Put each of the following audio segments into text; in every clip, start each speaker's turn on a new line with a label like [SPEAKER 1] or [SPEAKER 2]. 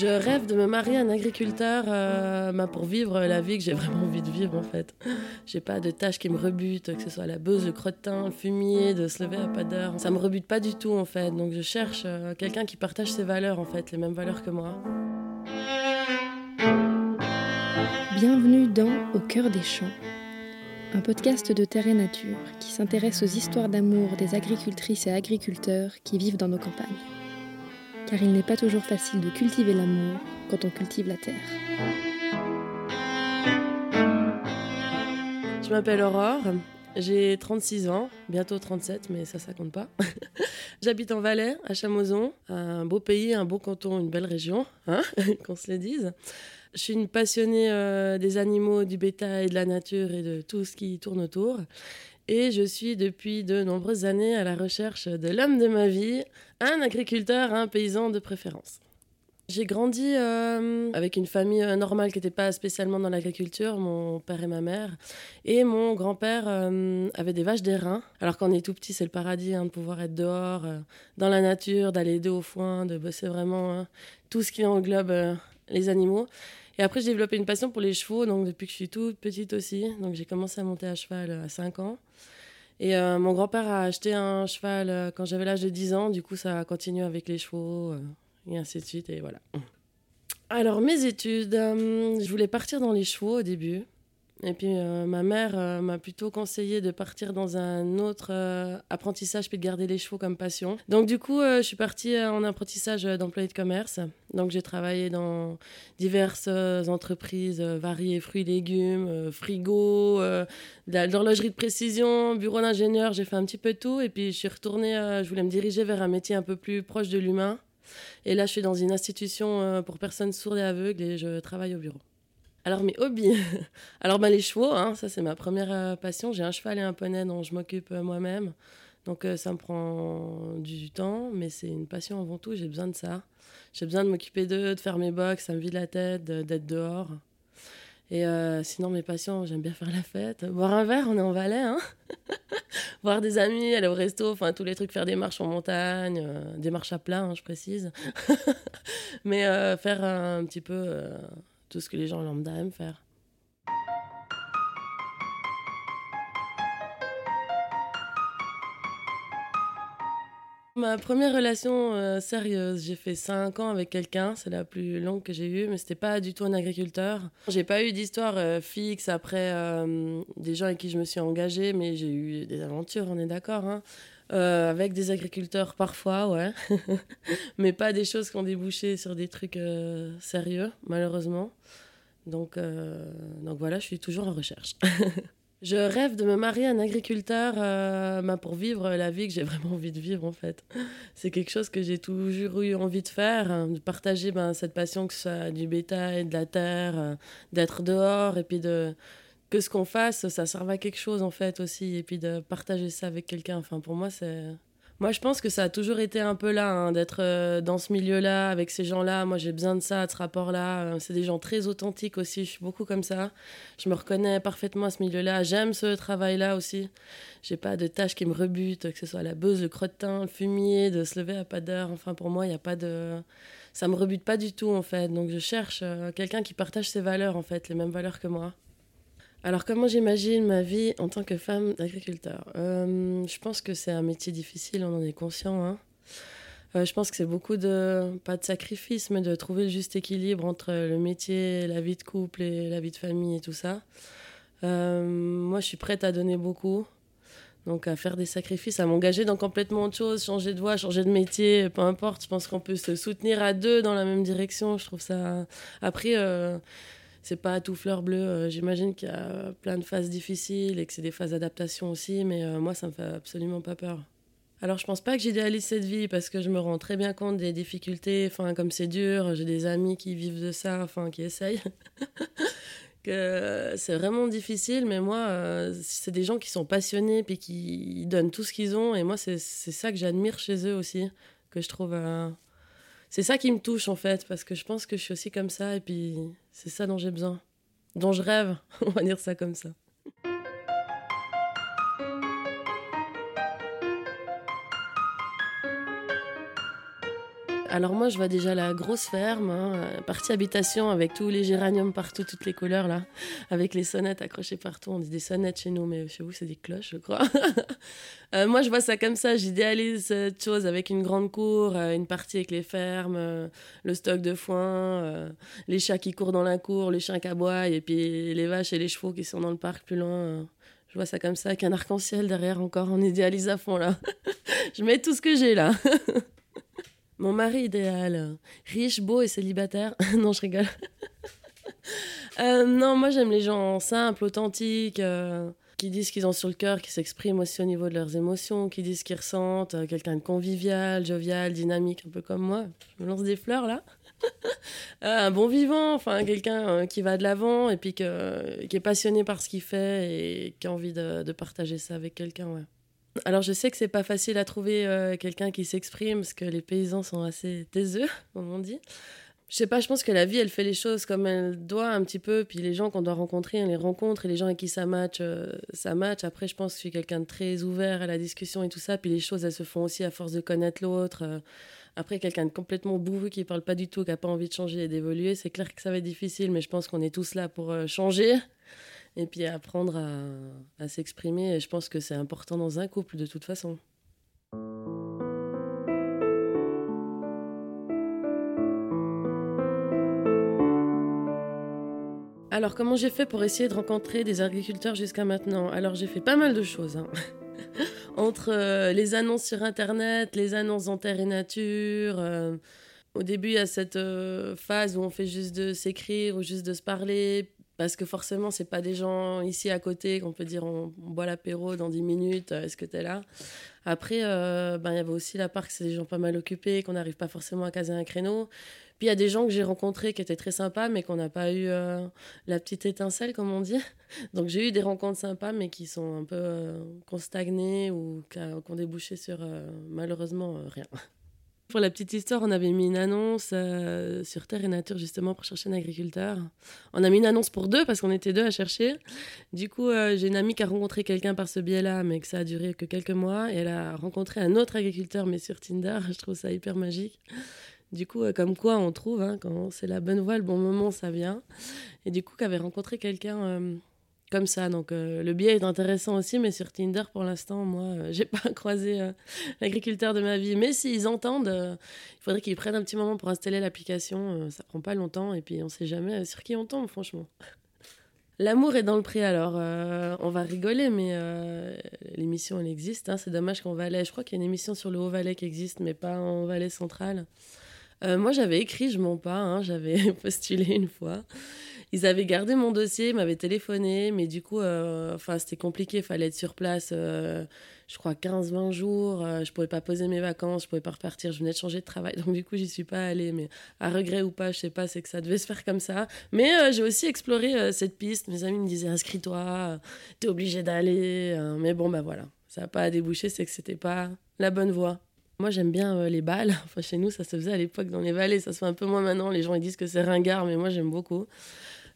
[SPEAKER 1] Je rêve de me marier à un agriculteur euh, bah, pour vivre la vie que j'ai vraiment envie de vivre en fait. J'ai pas de tâches qui me rebutent, que ce soit la buse, le crottin, le fumier, de se lever à pas d'heure. Ça me rebute pas du tout en fait. Donc je cherche euh, quelqu'un qui partage ses valeurs en fait, les mêmes valeurs que moi.
[SPEAKER 2] Bienvenue dans Au cœur des champs, un podcast de Terre et Nature qui s'intéresse aux histoires d'amour des agricultrices et agriculteurs qui vivent dans nos campagnes car il n'est pas toujours facile de cultiver l'amour quand on cultive la terre.
[SPEAKER 1] Je m'appelle Aurore, j'ai 36 ans, bientôt 37, mais ça, ça compte pas. J'habite en Valais, à Chamozon, un beau pays, un beau canton, une belle région, hein qu'on se le dise. Je suis une passionnée euh, des animaux, du bétail, de la nature et de tout ce qui tourne autour et je suis depuis de nombreuses années à la recherche de l'homme de ma vie, un agriculteur, un paysan de préférence. J'ai grandi euh, avec une famille euh, normale qui n'était pas spécialement dans l'agriculture, mon père et ma mère. Et mon grand-père avait des vaches d'airain. Alors quand on est tout petit, c'est le paradis hein, de pouvoir être dehors, dans la nature, d'aller aider au foin, de bosser vraiment hein, tout ce qui englobe les animaux. Et après, j'ai développé une passion pour les chevaux, donc depuis que je suis toute petite aussi. Donc j'ai commencé à monter à cheval à 5 ans. Et euh, mon grand-père a acheté un cheval euh, quand j'avais l'âge de 10 ans. Du coup, ça a continué avec les chevaux euh, et ainsi de suite. Et voilà. Alors, mes études, je voulais partir dans les chevaux au début. Et puis euh, ma mère euh, m'a plutôt conseillé de partir dans un autre euh, apprentissage puis de garder les chevaux comme passion. Donc du coup, je suis partie en apprentissage d'employé de commerce. Donc j'ai travaillé dans diverses entreprises variées, fruits, légumes, frigo, l'horlogerie de précision, bureau d'ingénieur. J'ai fait un petit peu tout et puis je suis retournée. je voulais me diriger vers un métier un peu plus proche de l'humain. Et là, je suis dans une institution pour personnes sourdes et aveugles et je travaille au bureau. Alors mes hobbies, alors ben, les chevaux, hein, ça c'est ma première euh, passion. J'ai un cheval et un poney dont je m'occupe euh, moi-même, donc euh, ça me prend du temps, mais c'est une passion avant tout. J'ai besoin de ça. J'ai besoin de m'occuper d'eux, de faire mes box, ça me vide la tête, d'être dehors. Et sinon mes passions, j'aime bien faire la fête, boire un verre, on est en Valais, hein voir des amis, aller au resto, enfin tous les trucs, faire des marches en montagne, des marches à plat, hein, je précise, mais faire un petit peu tout ce que les gens lambda aiment faire. Ma première relation euh, sérieuse, j'ai fait 5 ans avec quelqu'un, c'est la plus longue que j'ai eue, mais c'était pas du tout un agriculteur. J'ai pas eu d'histoire euh, fixe après euh, des gens avec qui je me suis engagée, mais j'ai eu des aventures, on est d'accord. Hein. Euh, avec des agriculteurs parfois, ouais. Mais pas des choses qui ont débouché sur des trucs euh, sérieux, malheureusement. Donc, euh, donc voilà, je suis toujours en recherche. je rêve de me marier à un agriculteur bah, pour vivre la vie que j'ai vraiment envie de vivre, en fait. C'est quelque chose que j'ai toujours eu envie de faire, hein, de partager ben, cette passion que ce soit du bétail, de la terre, d'être dehors et puis de que ce qu'on fasse, ça serve à quelque chose en fait aussi, et puis de partager ça avec quelqu'un. Enfin, pour moi, c'est. Moi, je pense que ça a toujours été un peu là, hein, d'être euh, dans ce milieu-là, avec ces gens-là. Moi, j'ai besoin de ça, de ce rapport-là. Euh, c'est des gens très authentiques aussi. Je suis beaucoup comme ça. Je me reconnais parfaitement à ce milieu-là. J'aime ce travail-là aussi. J'ai pas de tâches qui me rebutent, que ce soit la buse, le crottin, le fumier, de se lever à pas d'heure. Enfin, pour moi, il n'y a pas de. Ça me rebute pas du tout, en fait. Donc, je cherche euh, quelqu'un qui partage ses valeurs, en fait, les mêmes valeurs que moi. Alors, comment j'imagine ma vie en tant que femme d'agriculteur? Euh, Je pense que c'est un métier difficile, on en est conscient. Hein. Euh, je pense que c'est beaucoup de, pas de sacrifice, mais de trouver le juste équilibre entre le métier, la vie de couple et la vie de famille et tout ça. Euh, moi, je suis prête à donner beaucoup. Donc, à faire des sacrifices, à m'engager dans complètement autre chose, changer de voie, changer de métier, peu importe. Je pense qu'on peut se soutenir à deux dans la même direction. Je trouve ça. Après, c'est pas tout fleur bleue. Euh, j'imagine qu'il y a plein de phases difficiles et que c'est des phases d'adaptation aussi, mais euh, moi, ça me fait absolument pas peur. Alors, je pense pas que j'idéalise cette vie parce que je me rends très bien compte des difficultés. Enfin, comme c'est dur, j'ai des amis qui vivent de ça, enfin, qui essayent. que c'est vraiment difficile, mais moi, euh, c'est des gens qui sont passionnés puis qui donnent tout ce qu'ils ont. Et moi, c'est ça que j'admire chez eux aussi, que je trouve c'est ça qui me touche en fait, parce que je pense que je suis aussi comme ça, et puis c'est ça dont j'ai besoin, dont je rêve, on va dire ça comme ça. Alors moi, je vois déjà la grosse ferme, hein, partie habitation avec tous les géraniums partout, toutes les couleurs là, avec les sonnettes accrochées partout. On dit des sonnettes chez nous, mais chez vous, c'est des cloches, je crois. Euh, moi, je vois ça comme ça. J'idéalise cette chose avec une grande cour, euh, une partie avec les fermes, euh, le stock de foin, les chats qui courent dans la cour, les chiens qui aboient, et puis les vaches et les chevaux qui sont dans le parc plus loin. Je vois ça comme ça, avec un arc-en-ciel derrière encore. On idéalise à fond là. je mets tout ce que j'ai là. Mon mari idéal, riche, beau et célibataire. non, je rigole. Euh, non, moi j'aime les gens simples, authentiques, euh, qui disent qu'ils ont sur le cœur, qui s'expriment aussi au niveau de leurs émotions, qui disent ce qu'ils ressentent. Euh, quelqu'un de convivial, jovial, dynamique, un peu comme moi. Je me lance des fleurs là. un bon vivant, enfin quelqu'un qui va de l'avant et puis qui est passionné par ce qu'il fait et qui a envie de, de partager ça avec quelqu'un. Ouais. Alors je sais que c'est pas facile à trouver euh, quelqu'un qui s'exprime parce que les paysans sont assez taiseux, comme on dit. Je sais pas, je pense que la vie, elle fait les choses comme elle doit un petit peu. Puis les gens qu'on doit rencontrer, on les rencontre. Et les gens avec qui ça match, euh, ça match. Après, je pense que je suis quelqu'un de très ouvert à la discussion et tout ça. Puis les choses, elles se font aussi à force de connaître l'autre. Euh. après, quelqu'un de complètement bourru qui parle pas du tout, qui a pas envie de changer et d'évoluer, c'est clair que ça va être difficile. Mais je pense qu'on est tous là pour changer et puis apprendre à, s'exprimer. Et je pense que c'est important dans un couple de toute façon. Alors, comment j'ai fait pour essayer de rencontrer des agriculteurs jusqu'à maintenant? Alors, j'ai fait pas mal de choses. Hein. Entre euh, les annonces sur Internet, les annonces en terre et nature. Euh, au début, il y a cette euh, phase où on fait juste de s'écrire ou juste de se parler parce que forcément, c'est pas des gens ici à côté qu'on peut dire on, boit l'apéro dans 10 minutes, euh, est-ce que tu es là? Après, euh, ben, il y avait aussi la part que c'est des gens pas mal occupés, qu'on n'arrive pas forcément à caser un créneau. Puis il y a des gens que j'ai rencontrés qui étaient très sympas, mais qu'on n'a pas eu euh, la petite étincelle, comme on dit. Donc j'ai eu des rencontres sympas, mais qui sont un peu qu'on stagné ou qui ont débouché sur malheureusement rien. Pour la petite histoire, on avait mis une annonce euh, sur Terre et Nature justement pour chercher un agriculteur. On a mis une annonce pour deux parce qu'on était deux à chercher. Du coup, euh, j'ai une amie qui a rencontré quelqu'un par ce biais-là, mais que ça a duré que quelques mois. Et elle a rencontré un autre agriculteur, mais sur Tinder. Je trouve ça hyper magique. Du coup, euh, comme quoi on trouve, hein, quand c'est la bonne voie, le bon moment, ça vient. Et du coup, qu'avait rencontré quelqu'un comme ça. Donc euh, le biais est intéressant aussi, mais sur Tinder, pour l'instant, moi, euh, j'ai pas croisé euh, l'agriculteur de ma vie. Mais s'ils entendent, il faudrait qu'ils prennent un petit moment pour installer l'application. ça prend pas longtemps, et puis on sait jamais sur qui on tombe, franchement. L'amour est dans le prix, alors on va rigoler, mais l'émission, elle existe. Hein. C'est dommage qu'en Valais, je crois qu'il y a une émission sur le Haut-Valais qui existe, mais pas en Valais central. moi, j'avais écrit, je mens pas, hein, j'avais postulé une fois ils avaient gardé mon dossier, m'avaient téléphoné, mais du coup, euh, enfin, c'était compliqué. Fallait être sur place, euh, je crois, 15-20 jours. Euh, je pouvais pas poser mes vacances, je pouvais pas repartir. Je venais de changer de travail, donc du coup, j'y suis pas allée. Mais à regret ou pas, je sais pas, c'est que ça devait se faire comme ça. Mais j'ai aussi exploré cette piste. Mes amis me disaient inscris-toi, t'es obligé d'aller. mais bon, bah voilà, ça n'a pas débouché, c'est que c'était pas la bonne voie. Moi, j'aime bien les balles. Enfin, chez nous, ça se faisait à l'époque dans les vallées. Ça se fait un peu moins maintenant. Les gens ils disent que c'est ringard, mais moi, j'aime beaucoup.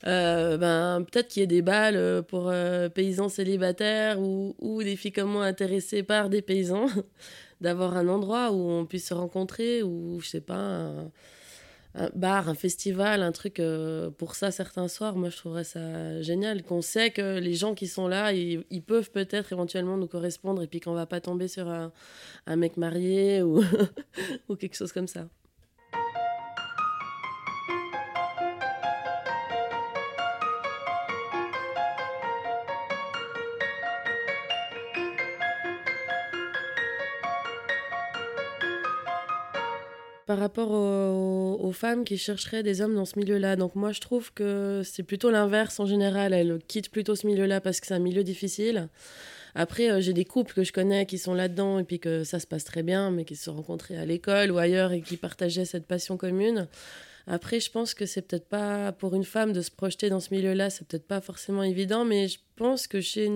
[SPEAKER 1] Euh, ben, peut-être qu'il y ait des balles euh, pour euh, paysans célibataires ou, ou, des filles comme moi intéressées par des paysans, d'avoir un endroit où on puisse se rencontrer ou, je sais pas, un, bar, un festival, un truc pour ça certains soirs. Moi, je trouverais ça génial. Qu'on sait que les gens qui sont là, ils, peuvent peut-être éventuellement nous correspondre et puis qu'on va pas tomber sur un, un mec marié ou, ou quelque chose comme ça. Par rapport aux, femmes qui chercheraient des hommes dans ce milieu-là. Donc moi, je trouve que c'est plutôt l'inverse en général. Elles quittent plutôt ce milieu-là parce que c'est un milieu difficile. Après, euh, j'ai des couples que je connais qui sont là-dedans et puis que ça se passe très bien, mais qui se sont rencontrés à l'école ou ailleurs et qui partageaient cette passion commune. Après, je pense que c'est peut-être pas pour une femme de se projeter dans ce milieu-là, c'est peut-être pas forcément évident, mais je pense que chez,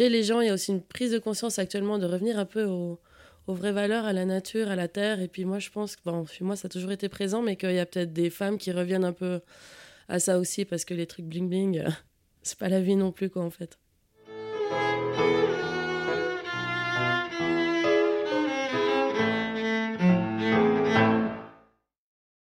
[SPEAKER 1] les gens, il y a aussi une prise de conscience actuellement de revenir un peu au, aux vraies valeurs, à la nature, à la terre. Et puis moi, je pense que, bon, moi, ça a toujours été présent, mais qu'il y a peut-être des femmes qui reviennent un peu à ça aussi, parce que les trucs bling-bling, c'est pas la vie non plus, quoi, en fait.